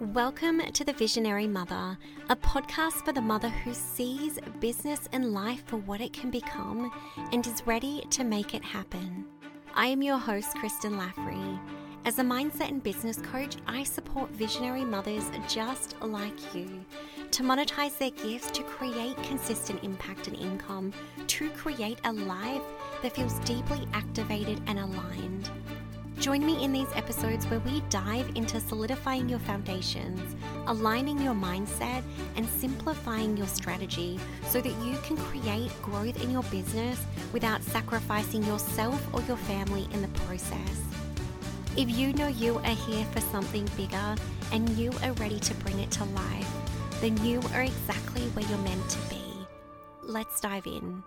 Welcome to The Visionary Mother, a podcast for the mother who sees business and life for what it can become and is ready to make it happen. I am your host, Kristen Laffrey. As a mindset and business coach, I support visionary mothers just like you to monetize their gifts, to create consistent impact and income, to create a life that feels deeply activated and aligned. Join me in these episodes where we dive into solidifying your foundations, aligning your mindset, and simplifying your strategy so that you can create growth in your business without sacrificing yourself or your family in the process. If you know you are here for something bigger and you are ready to bring it to life, then you are exactly where you're meant to be. Let's dive in.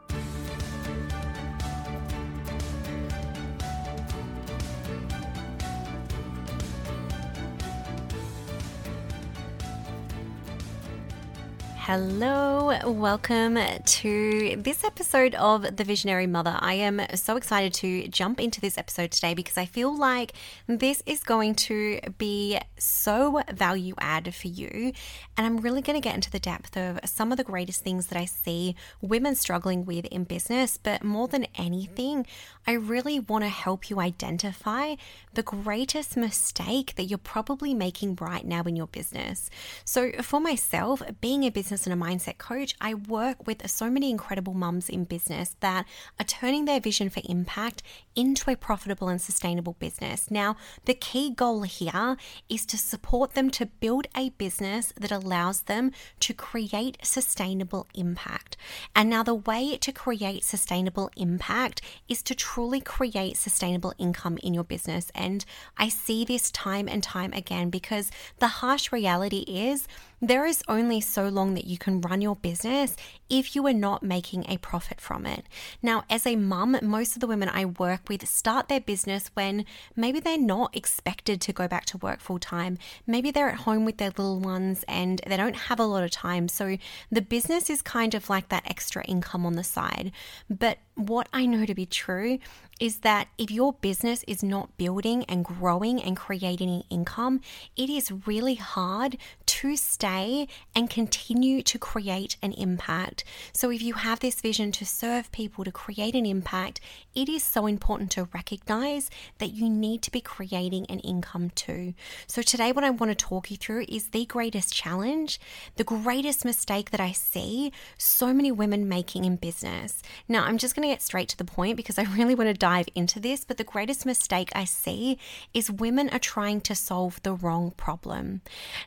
Hello, welcome to this episode of The Visionary Mother. I am so excited to jump into this episode today because I feel like this is going to be so value add for you. And I'm really going to get into the depth of some of the greatest things that I see women struggling with in business. But more than anything, I really want to help you identify the greatest mistake that you're probably making right now in your business. So, for myself, being a business and a mindset coach, I work with so many incredible mums in business that are turning their vision for impact into a profitable and sustainable business. Now, the key goal here is to support them to build a business that allows them to create sustainable impact. And now, the way to create sustainable impact is to truly create sustainable income in your business. And I see this time and time again because the harsh reality is there is only so long that you can run your business if you are not making a profit from it. Now, as a mum, most of the women I work with start their business when maybe they're not expected to go back to work full time. Maybe they're at home with their little ones and they don't have a lot of time. So the business is kind of like that extra income on the side. But what I know to be true is that if your business is not building and growing and creating income, it is really hard to stay and continue to create an impact. So, if you have this vision to serve people, to create an impact, it is so important to recognize that you need to be creating an income too. So, today, what I want to talk you through is the greatest challenge, the greatest mistake that I see so many women making in business. Now, I'm just going to get straight to the point because I really want to dive into this, but the greatest mistake I see is women are trying to solve the wrong problem.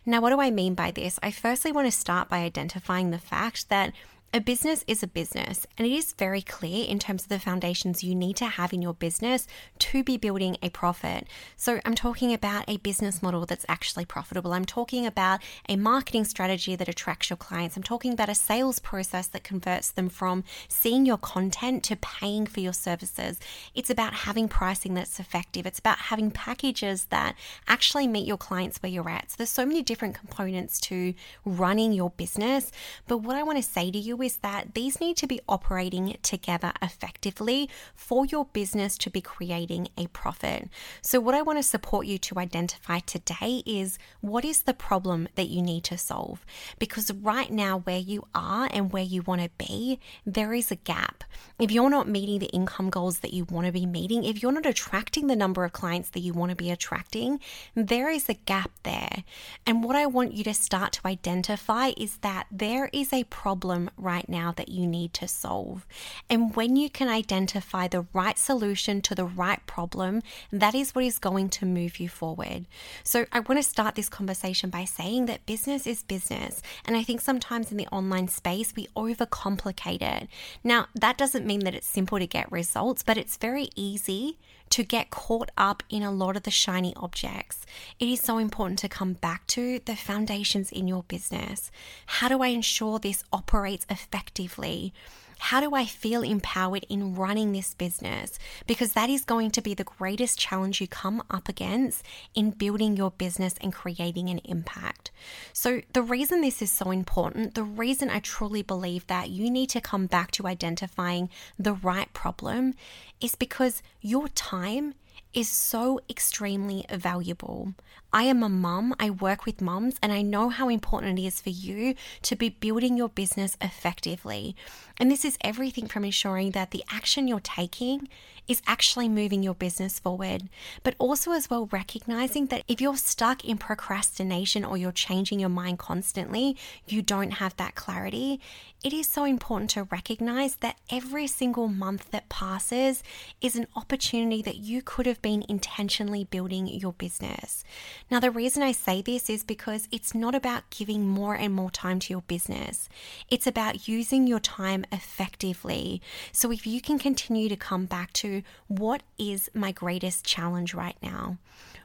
Now, what do I mean by this? I firstly want to start by identifying the fact that a business is a business, and it is very clear in terms of the foundations you need to have in your business to be building a profit. So, I'm talking about a business model that's actually profitable. I'm talking about a marketing strategy that attracts your clients. I'm talking about a sales process that converts them from seeing your content to paying for your services. It's about having pricing that's effective. It's about having packages that actually meet your clients where you're at. So, there's so many different components to running your business. But what I want to say to you is that these need to be operating together effectively for your business to be creating a profit. So, what I want to support you to identify today is what is the problem that you need to solve? Because right now, where you are and where you want to be, there is a gap. If you're not meeting the income goals that you want to be meeting, if you're not attracting the number of clients that you want to be attracting, there is a gap there. And what I want you to start to identify is that there is a problem right now that you need to solve. And when you can identify the right solution to the right problem, that is what is going to move you forward. So I want to start this conversation by saying that business is business. And I think sometimes in the online space, we overcomplicate it. Now, that doesn't mean that it's simple to get results, but it's very easy to get caught up in a lot of the shiny objects. It is so important to come back to the foundations in your business. How do I ensure this operates effectively? How do I feel empowered in running this business? Because that is going to be the greatest challenge you come up against in building your business and creating an impact. So, the reason this is so important, the reason I truly believe that you need to come back to identifying the right problem is because your time is so extremely valuable. I am a mum, I work with mums, and I know how important it is for you to be building your business effectively. And this is everything from ensuring that the action you're taking is actually moving your business forward, but also as well recognizing that if you're stuck in procrastination or you're changing your mind constantly, you don't have that clarity. It is so important to recognize that every single month that passes is an opportunity that you could have been intentionally building your business. Now, the reason I say this is because it's not about giving more and more time to your business, it's about using your time effectively. So, if you can continue to come back to what is my greatest challenge right now?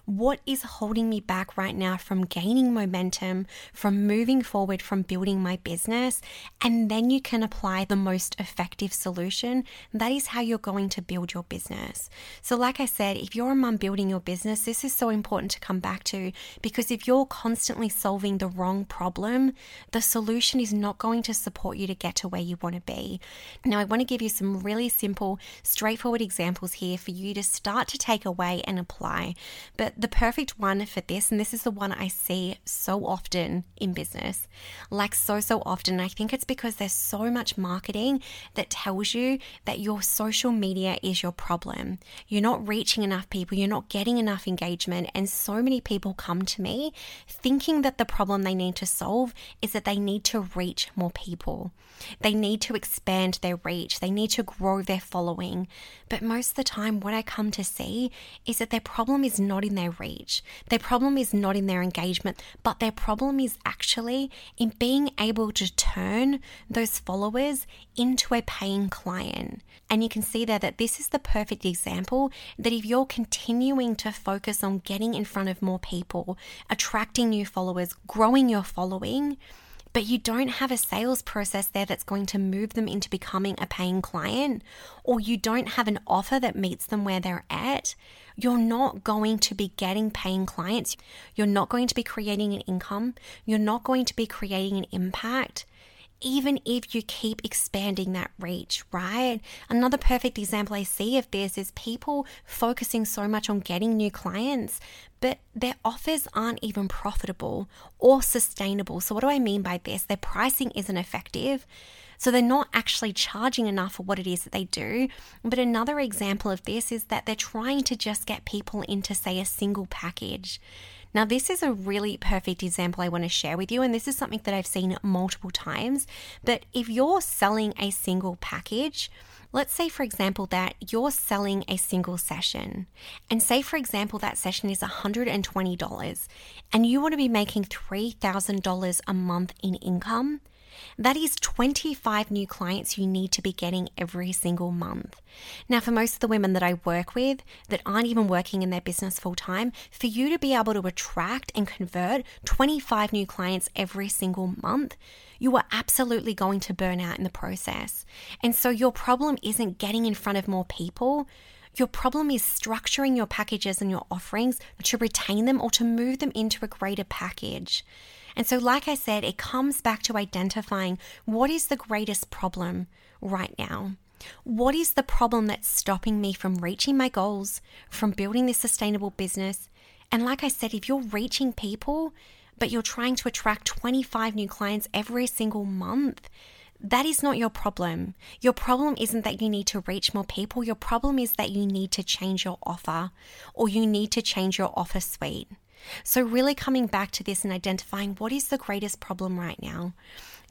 What is holding me back right now from gaining momentum, from moving forward, from building my business? And then you can apply the most effective solution. That is how you're going to build your business. So, like I said, if you're a mum building your business, this is so important to come back to because if you're constantly solving the wrong problem, the solution is not going to support you to get to where you want to be. Now, I want to give you some really simple, straightforward examples here for you to start to take away and apply. But the perfect one for this, and this is the one I see so often in business, like so, so often. I think it's because there's so much marketing that tells you that your social media is your problem. You're not reaching enough people, you're not getting enough engagement. And so many people come to me thinking that the problem they need to solve is that they need to reach more people. They need to expand their reach, they need to grow their following. But most of the time, what I come to see is that their problem is not in their reach. Their problem is not in their engagement, but their problem is actually in being able to turn those followers into a paying client. And you can see there that this is the perfect example that if you're continuing to focus on getting in front of more people, attracting new followers, growing your following, but you don't have a sales process there that's going to move them into becoming a paying client, or you don't have an offer that meets them where they're at, you're not going to be getting paying clients. You're not going to be creating an income. You're not going to be creating an impact even if you keep expanding that reach, right? Another perfect example I see of this is people focusing so much on getting new clients, but their offers aren't even profitable or sustainable. So, what do I mean by this? Their pricing isn't effective. So they're not actually charging enough for what it is that they do. But another example of this is that they're trying to just get people into, say, a single package. Now, this is a really perfect example I want to share with you, and this is something that I've seen multiple times. But if you're selling a single package, Let's say, for example, that you're selling a single session, and say, for example, that session is $120, and you want to be making $3,000 a month in income. That is 25 new clients you need to be getting every single month. Now, for most of the women that I work with that aren't even working in their business full time, for you to be able to attract and convert 25 new clients every single month, you are absolutely going to burn out in the process. And so your problem isn't getting in front of more people. Your problem is structuring your packages and your offerings to retain them or to move them into a greater package. And so, like I said, it comes back to identifying what is the greatest problem right now. What is the problem that's stopping me from reaching my goals, from building this sustainable business? And like I said, if you're reaching people, but you're trying to attract 25 new clients every single month, that is not your problem. Your problem isn't that you need to reach more people. Your problem is that you need to change your offer or you need to change your offer suite. So, really coming back to this and identifying what is the greatest problem right now.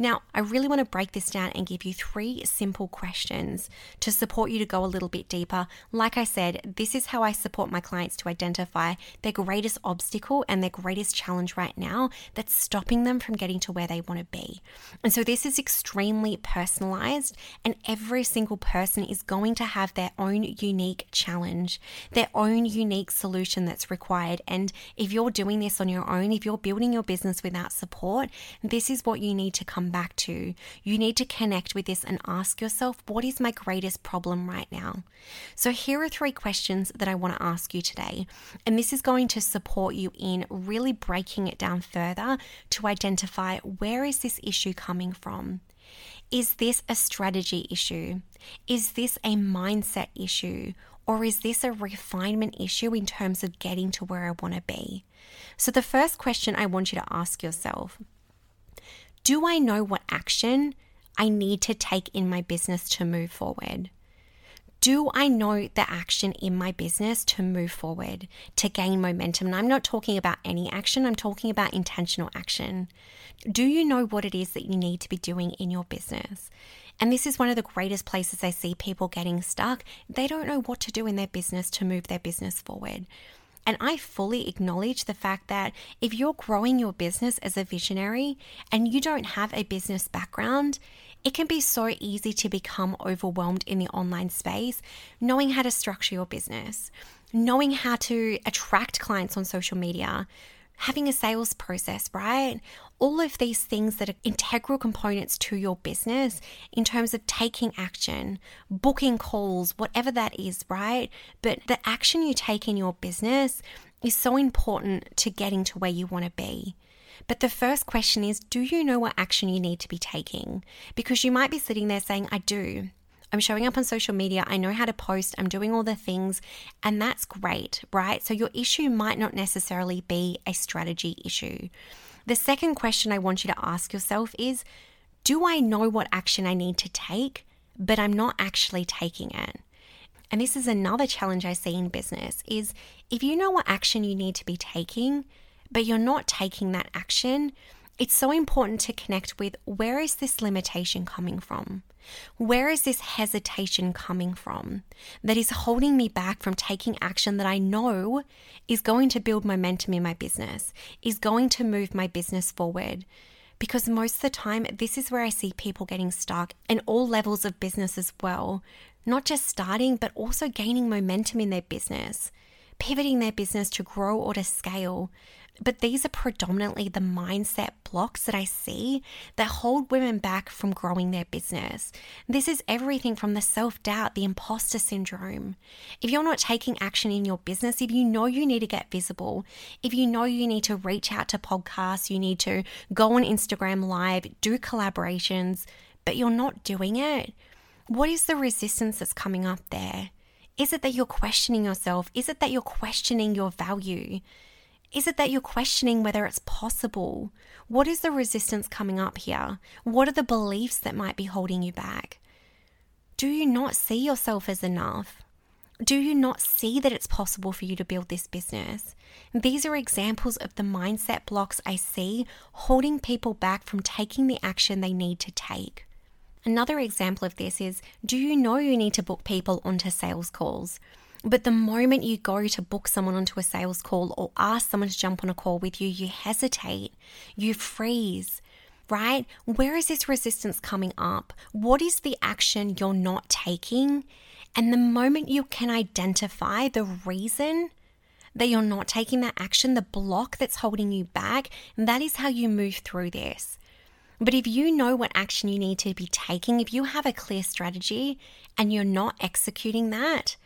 Now, I really want to break this down and give you three simple questions to support you to go a little bit deeper. Like I said, this is how I support my clients to identify their greatest obstacle and their greatest challenge right now that's stopping them from getting to where they want to be. And so, this is extremely personalized, and every single person is going to have their own unique challenge, their own unique solution that's required. And if you're doing this on your own, if you're building your business without support, this is what you need to come back to. You need to connect with this and ask yourself, what is my greatest problem right now? So, here are three questions that I want to ask you today. And this is going to support you in really breaking it down further to identify where is this issue coming from? Is this a strategy issue? Is this a mindset issue? Or is this a refinement issue in terms of getting to where I want to be? So, the first question I want you to ask yourself Do I know what action I need to take in my business to move forward? do I know the action in my business to move forward, to gain momentum? And I'm not talking about any action, I'm talking about intentional action. Do you know what it is that you need to be doing in your business? And this is one of the greatest places I see people getting stuck. They don't know what to do in their business to move their business forward. And I fully acknowledge the fact that if you're growing your business as a visionary and you don't have a business background, it can be so easy to become overwhelmed in the online space, knowing how to structure your business, knowing how to attract clients on social media, having a sales process, right? All of these things that are integral components to your business in terms of taking action, booking calls, whatever that is, right? But the action you take in your business is so important to getting to where you want to be. But the first question is Do you know what action you need to be taking? Because you might be sitting there saying, I do. I'm showing up on social media. I know how to post. I'm doing all the things. And that's great, right? So your issue might not necessarily be a strategy issue. The second question I want you to ask yourself is Do I know what action I need to take, but I'm not actually taking it? And this is another challenge I see in business is if you know what action you need to be taking, but you're not taking that action, it's so important to connect with where is this limitation coming from? Where is this hesitation coming from that is holding me back from taking action that I know is going to build momentum in my business, is going to move my business forward? Because most of the time, this is where I see people getting stuck in all levels of business as well, not just starting, but also gaining momentum in their business, pivoting their business to grow or to scale but these are predominantly the mindset blocks that I see that hold women back from growing their business. This is everything from the self doubt, the imposter syndrome. If you're not taking action in your business, if you know you need to get visible, if you know you need to reach out to podcasts, you need to go on Instagram Live, do collaborations, but you're not doing it, what is the resistance that's coming up there? Is it that you're questioning yourself? Is it that you're questioning your value? Is it that you're questioning whether it's possible? What is the resistance coming up here? What are the beliefs that might be holding you back? Do you not see yourself as enough? Do you not see that it's possible for you to build this business? These are examples of the mindset blocks I see holding people back from taking the action they need to take. Another example of this is do you know you need to book people onto sales calls? But the moment you go to book someone onto a sales call or ask someone to jump on a call with you, you hesitate, you freeze, right? Where is this resistance coming up? What is the action you're not taking? And the moment you can identify the reason that you're not taking that action, the block that's holding you back, that is how you move through this. But if you know what action you need to be taking, if you have a clear strategy and you're not executing that,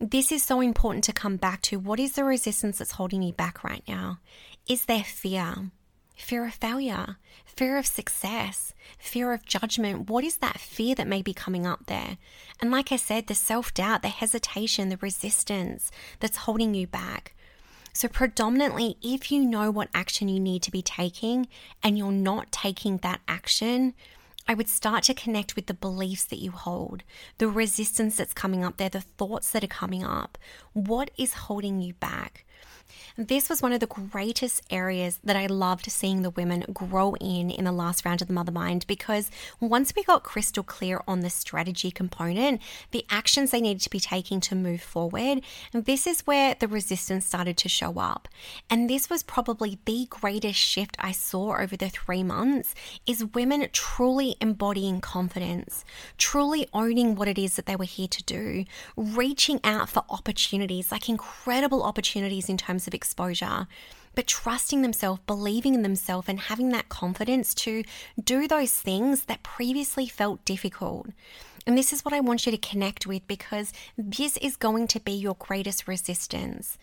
this is so important to come back to. What is the resistance that's holding me back right now? Is there fear? Fear of failure, fear of success, fear of judgment. What is that fear that may be coming up there? And like I said, the self doubt, the hesitation, the resistance that's holding you back. So, predominantly, if you know what action you need to be taking and you're not taking that action, I would start to connect with the beliefs that you hold, the resistance that's coming up there, the thoughts that are coming up. What is holding you back? This was one of the greatest areas that I loved seeing the women grow in in the last round of the Mother Mind because once we got crystal clear on the strategy component, the actions they needed to be taking to move forward, this is where the resistance started to show up. And this was probably the greatest shift I saw over the three months is women truly embodying confidence, truly owning what it is that they were here to do, reaching out for opportunities, like incredible opportunities in terms of exposure, but trusting themselves, believing in themselves, and having that confidence to do those things that previously felt difficult. And this is what I want you to connect with because this is going to be your greatest resistance.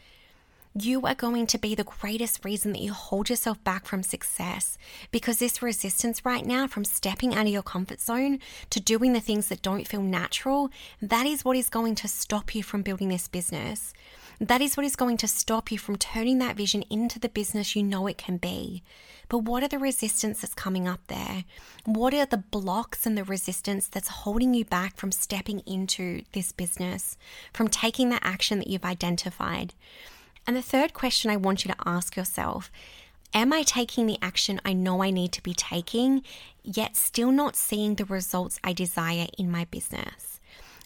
you are going to be the greatest reason that you hold yourself back from success because this resistance right now from stepping out of your comfort zone to doing the things that don't feel natural, that is what is going to stop you from building this business. That is what is going to stop you from turning that vision into the business you know it can be. But what are the resistance that's coming up there? What are the blocks and the resistance that's holding you back from stepping into this business, from taking the action that you've identified? And the third question I want you to ask yourself Am I taking the action I know I need to be taking, yet still not seeing the results I desire in my business?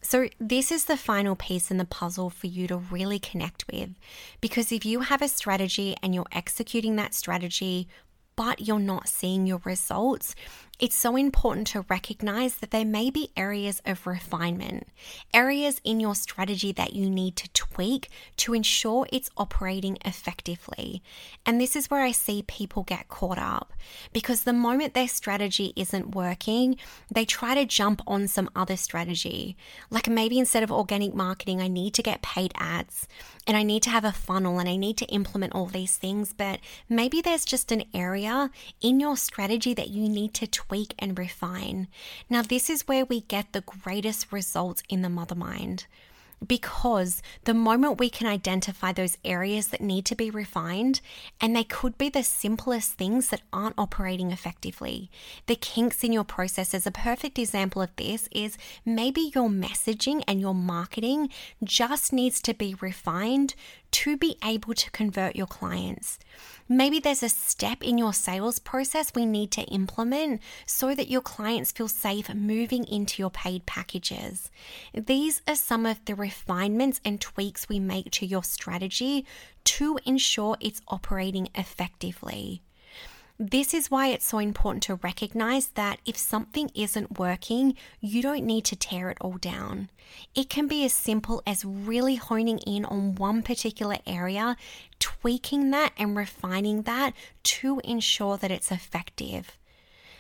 So, this is the final piece in the puzzle for you to really connect with. Because if you have a strategy and you're executing that strategy, but you're not seeing your results, it's so important to recognize that there may be areas of refinement, areas in your strategy that you need to tweak to ensure it's operating effectively. And this is where I see people get caught up because the moment their strategy isn't working, they try to jump on some other strategy. Like maybe instead of organic marketing, I need to get paid ads and I need to have a funnel and I need to implement all these things. But maybe there's just an area in your strategy that you need to tweak tweak and refine. Now, this is where we get the greatest results in the mother mind. Because the moment we can identify those areas that need to be refined, and they could be the simplest things that aren't operating effectively, the kinks in your processes. A perfect example of this is maybe your messaging and your marketing just needs to be refined to be able to convert your clients. Maybe there's a step in your sales process we need to implement so that your clients feel safe moving into your paid packages. These are some of the refinements and tweaks we make to your strategy to ensure it's operating effectively. This is why it's so important to recognize that if something isn't working, you don't need to tear it all down. It can be as simple as really honing in on one particular area, tweaking that and refining that to ensure that it's effective.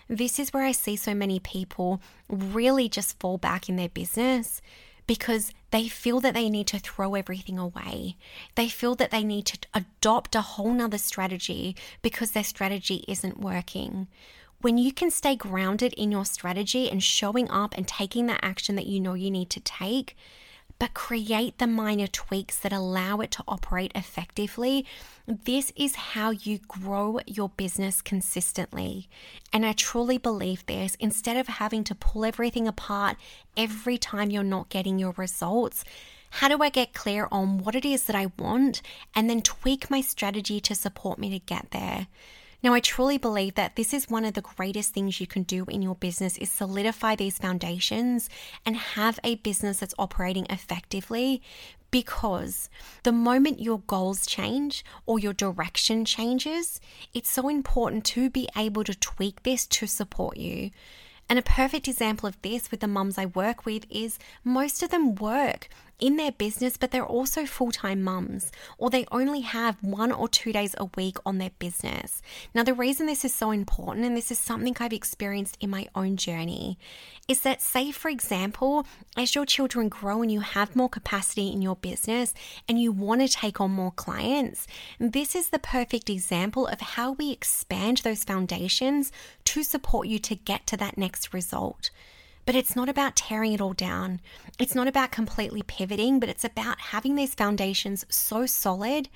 This is where I see so many people really just fall back in their business because they feel that they need to throw everything away. They feel that they need to adopt a whole nother strategy because their strategy isn't working. When you can stay grounded in your strategy and showing up and taking the action that you know you need to take, but create the minor tweaks that allow it to operate effectively. This is how you grow your business consistently. And I truly believe this. Instead of having to pull everything apart every time you're not getting your results, how do I get clear on what it is that I want and then tweak my strategy to support me to get there? Now, I truly believe that this is one of the greatest things you can do in your business is solidify these foundations and have a business that's operating effectively because the moment your goals change or your direction changes, it's so important to be able to tweak this to support you. And a perfect example of this with the mums I work with is most of them work in their business, but they're also full time mums, or they only have one or two days a week on their business. Now, the reason this is so important, and this is something I've experienced in my own journey, is that, say, for example, as your children grow and you have more capacity in your business and you want to take on more clients, this is the perfect example of how we expand those foundations to support you to get to that next result. But it's not about tearing it all down. It's not about completely pivoting, but it's about having these foundations so solid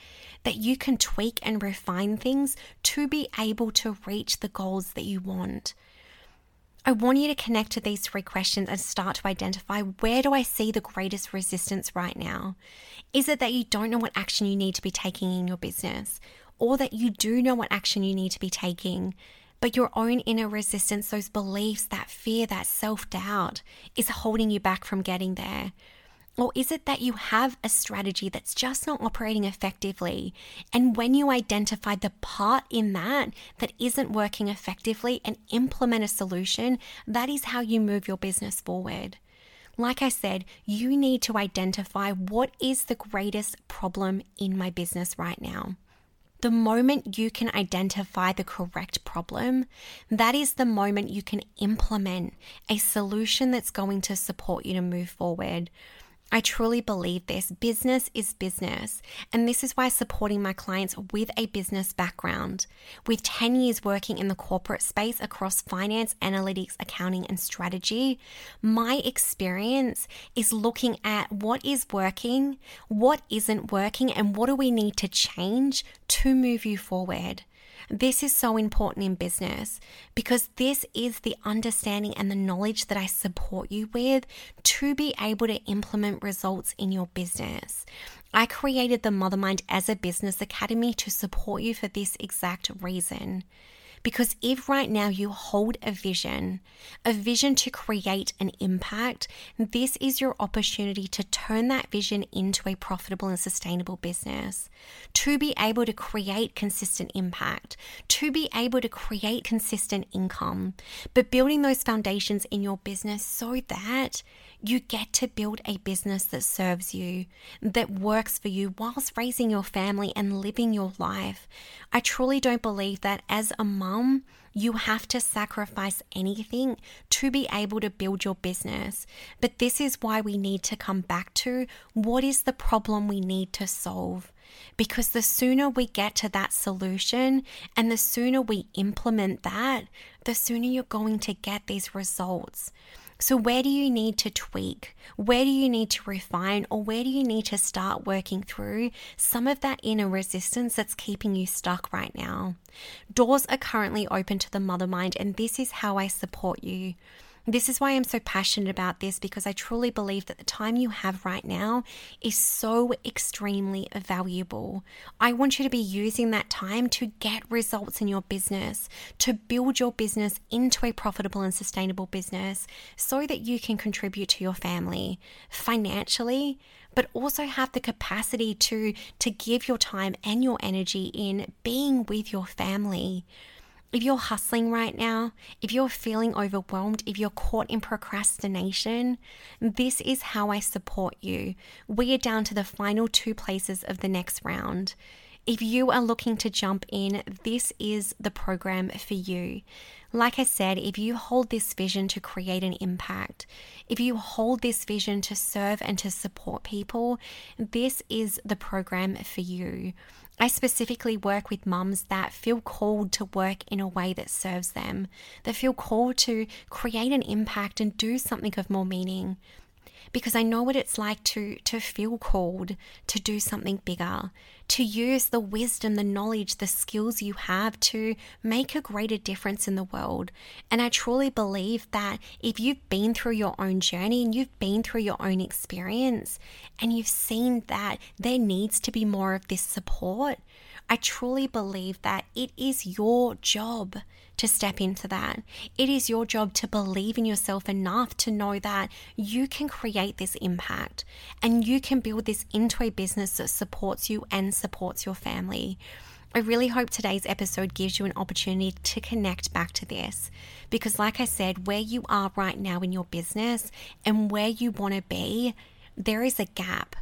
that you can tweak and refine things to be able to reach the goals that you want. I want you to connect to these three questions and start to identify where do I see the greatest resistance right now? Is it that you don't know what action you need to be taking in your business? Or that you do know what action you need to be taking, but your own inner resistance, those beliefs, that fear, that self doubt is holding you back from getting there? Or is it that you have a strategy that's just not operating effectively? And when you identify the part in that that isn't working effectively and implement a solution, that is how you move your business forward. Like I said, you need to identify what is the greatest problem in my business right now. The moment you can identify the correct problem, that is the moment you can implement a solution that's going to support you to move forward. I truly believe this. Business is business. And this is why supporting my clients with a business background, with 10 years working in the corporate space across finance, analytics, accounting, and strategy, my experience is looking at what is working, what isn't working, and what do we need to change to move you forward. This is so important in business because this is the understanding and the knowledge that I support you with to be able to implement results in your business. I created the Mothermind as a business academy to support you for this exact reason. Because if right now you hold a vision, a vision to create an impact, this is your opportunity to turn that vision into a profitable and sustainable business, to be able to create consistent impact, to be able to create consistent income, but building those foundations in your business so that you get to build a business that serves you, that works for you whilst raising your family and living your life. I truly don't believe that as a mom, you have to sacrifice anything to be able to build your business. But this is why we need to come back to what is the problem we need to solve. Because the sooner we get to that solution and the sooner we implement that, the sooner you're going to get these results. So, where do you need to tweak? Where do you need to refine? Or where do you need to start working through some of that inner resistance that's keeping you stuck right now? Doors are currently open to the mother mind, and this is how I support you. This is why I'm so passionate about this because I truly believe that the time you have right now is so extremely valuable. I want you to be using that time to get results in your business, to build your business into a profitable and sustainable business so that you can contribute to your family financially, but also have the capacity to to give your time and your energy in being with your family. If you're hustling right now, if you're feeling overwhelmed, if you're caught in procrastination, this is how I support you. We are down to the final two places of the next round. If you are looking to jump in, this is the program for you. Like I said, if you hold this vision to create an impact, if you hold this vision to serve and to support people, this is the program for you. I specifically work with mums that feel called to work in a way that serves them, that feel called to create an impact and do something of more meaning because I know what it's like to to feel called to do something bigger, to use the wisdom, the knowledge, the skills you have to make a greater difference in the world. And I truly believe that if you've been through your own journey and you've been through your own experience and you've seen that there needs to be more of this support, I truly believe that it is your job to step into that. It is your job to believe in yourself enough to know that you can create this impact and you can build this into a business that supports you and supports your family. I really hope today's episode gives you an opportunity to connect back to this because, like I said, where you are right now in your business and where you want to be, there is a gap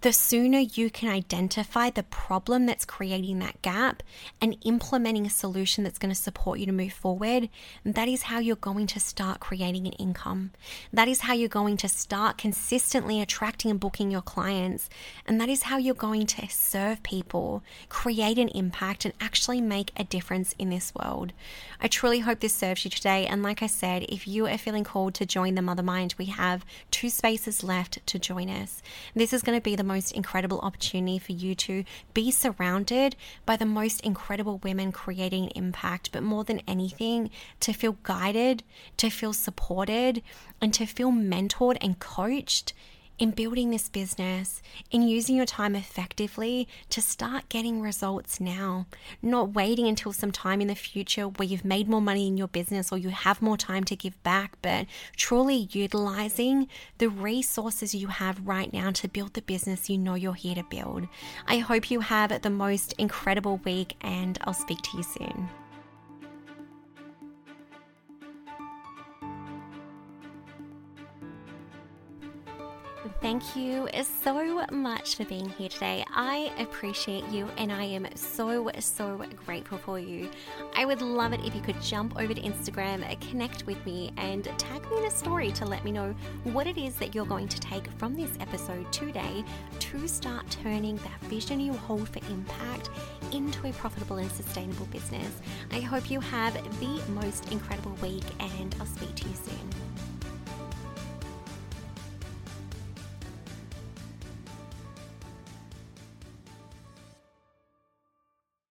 the sooner you can identify the problem that's creating that gap and implementing a solution that's going to support you to move forward, that is how you're going to start creating an income. That is how you're going to start consistently attracting and booking your clients. And that is how you're going to serve people, create an impact, and actually make a difference in this world. I truly hope this serves you today. And like I said, if you are feeling called to join the Mother Mind, we have two spaces left to join us. This is going to be the most incredible opportunity for you to be surrounded by the most incredible women creating impact, but more than anything, to feel guided, to feel supported, and to feel mentored and coached in building this business, in using your time effectively to start getting results now, not waiting until some time in the future where you've made more money in your business or you have more time to give back, but truly utilizing the resources you have right now to build the business you know you're here to build. I hope you have the most incredible week, and I'll speak to you soon. Thank you so much for being here today. I appreciate you and I am so, so grateful for you. I would love it if you could jump over to Instagram, connect with me, and tag me in a story to let me know what it is that you're going to take from this episode today to start turning that vision you hold for impact into a profitable and sustainable business. I hope you have the most incredible week, and I'll speak to you soon.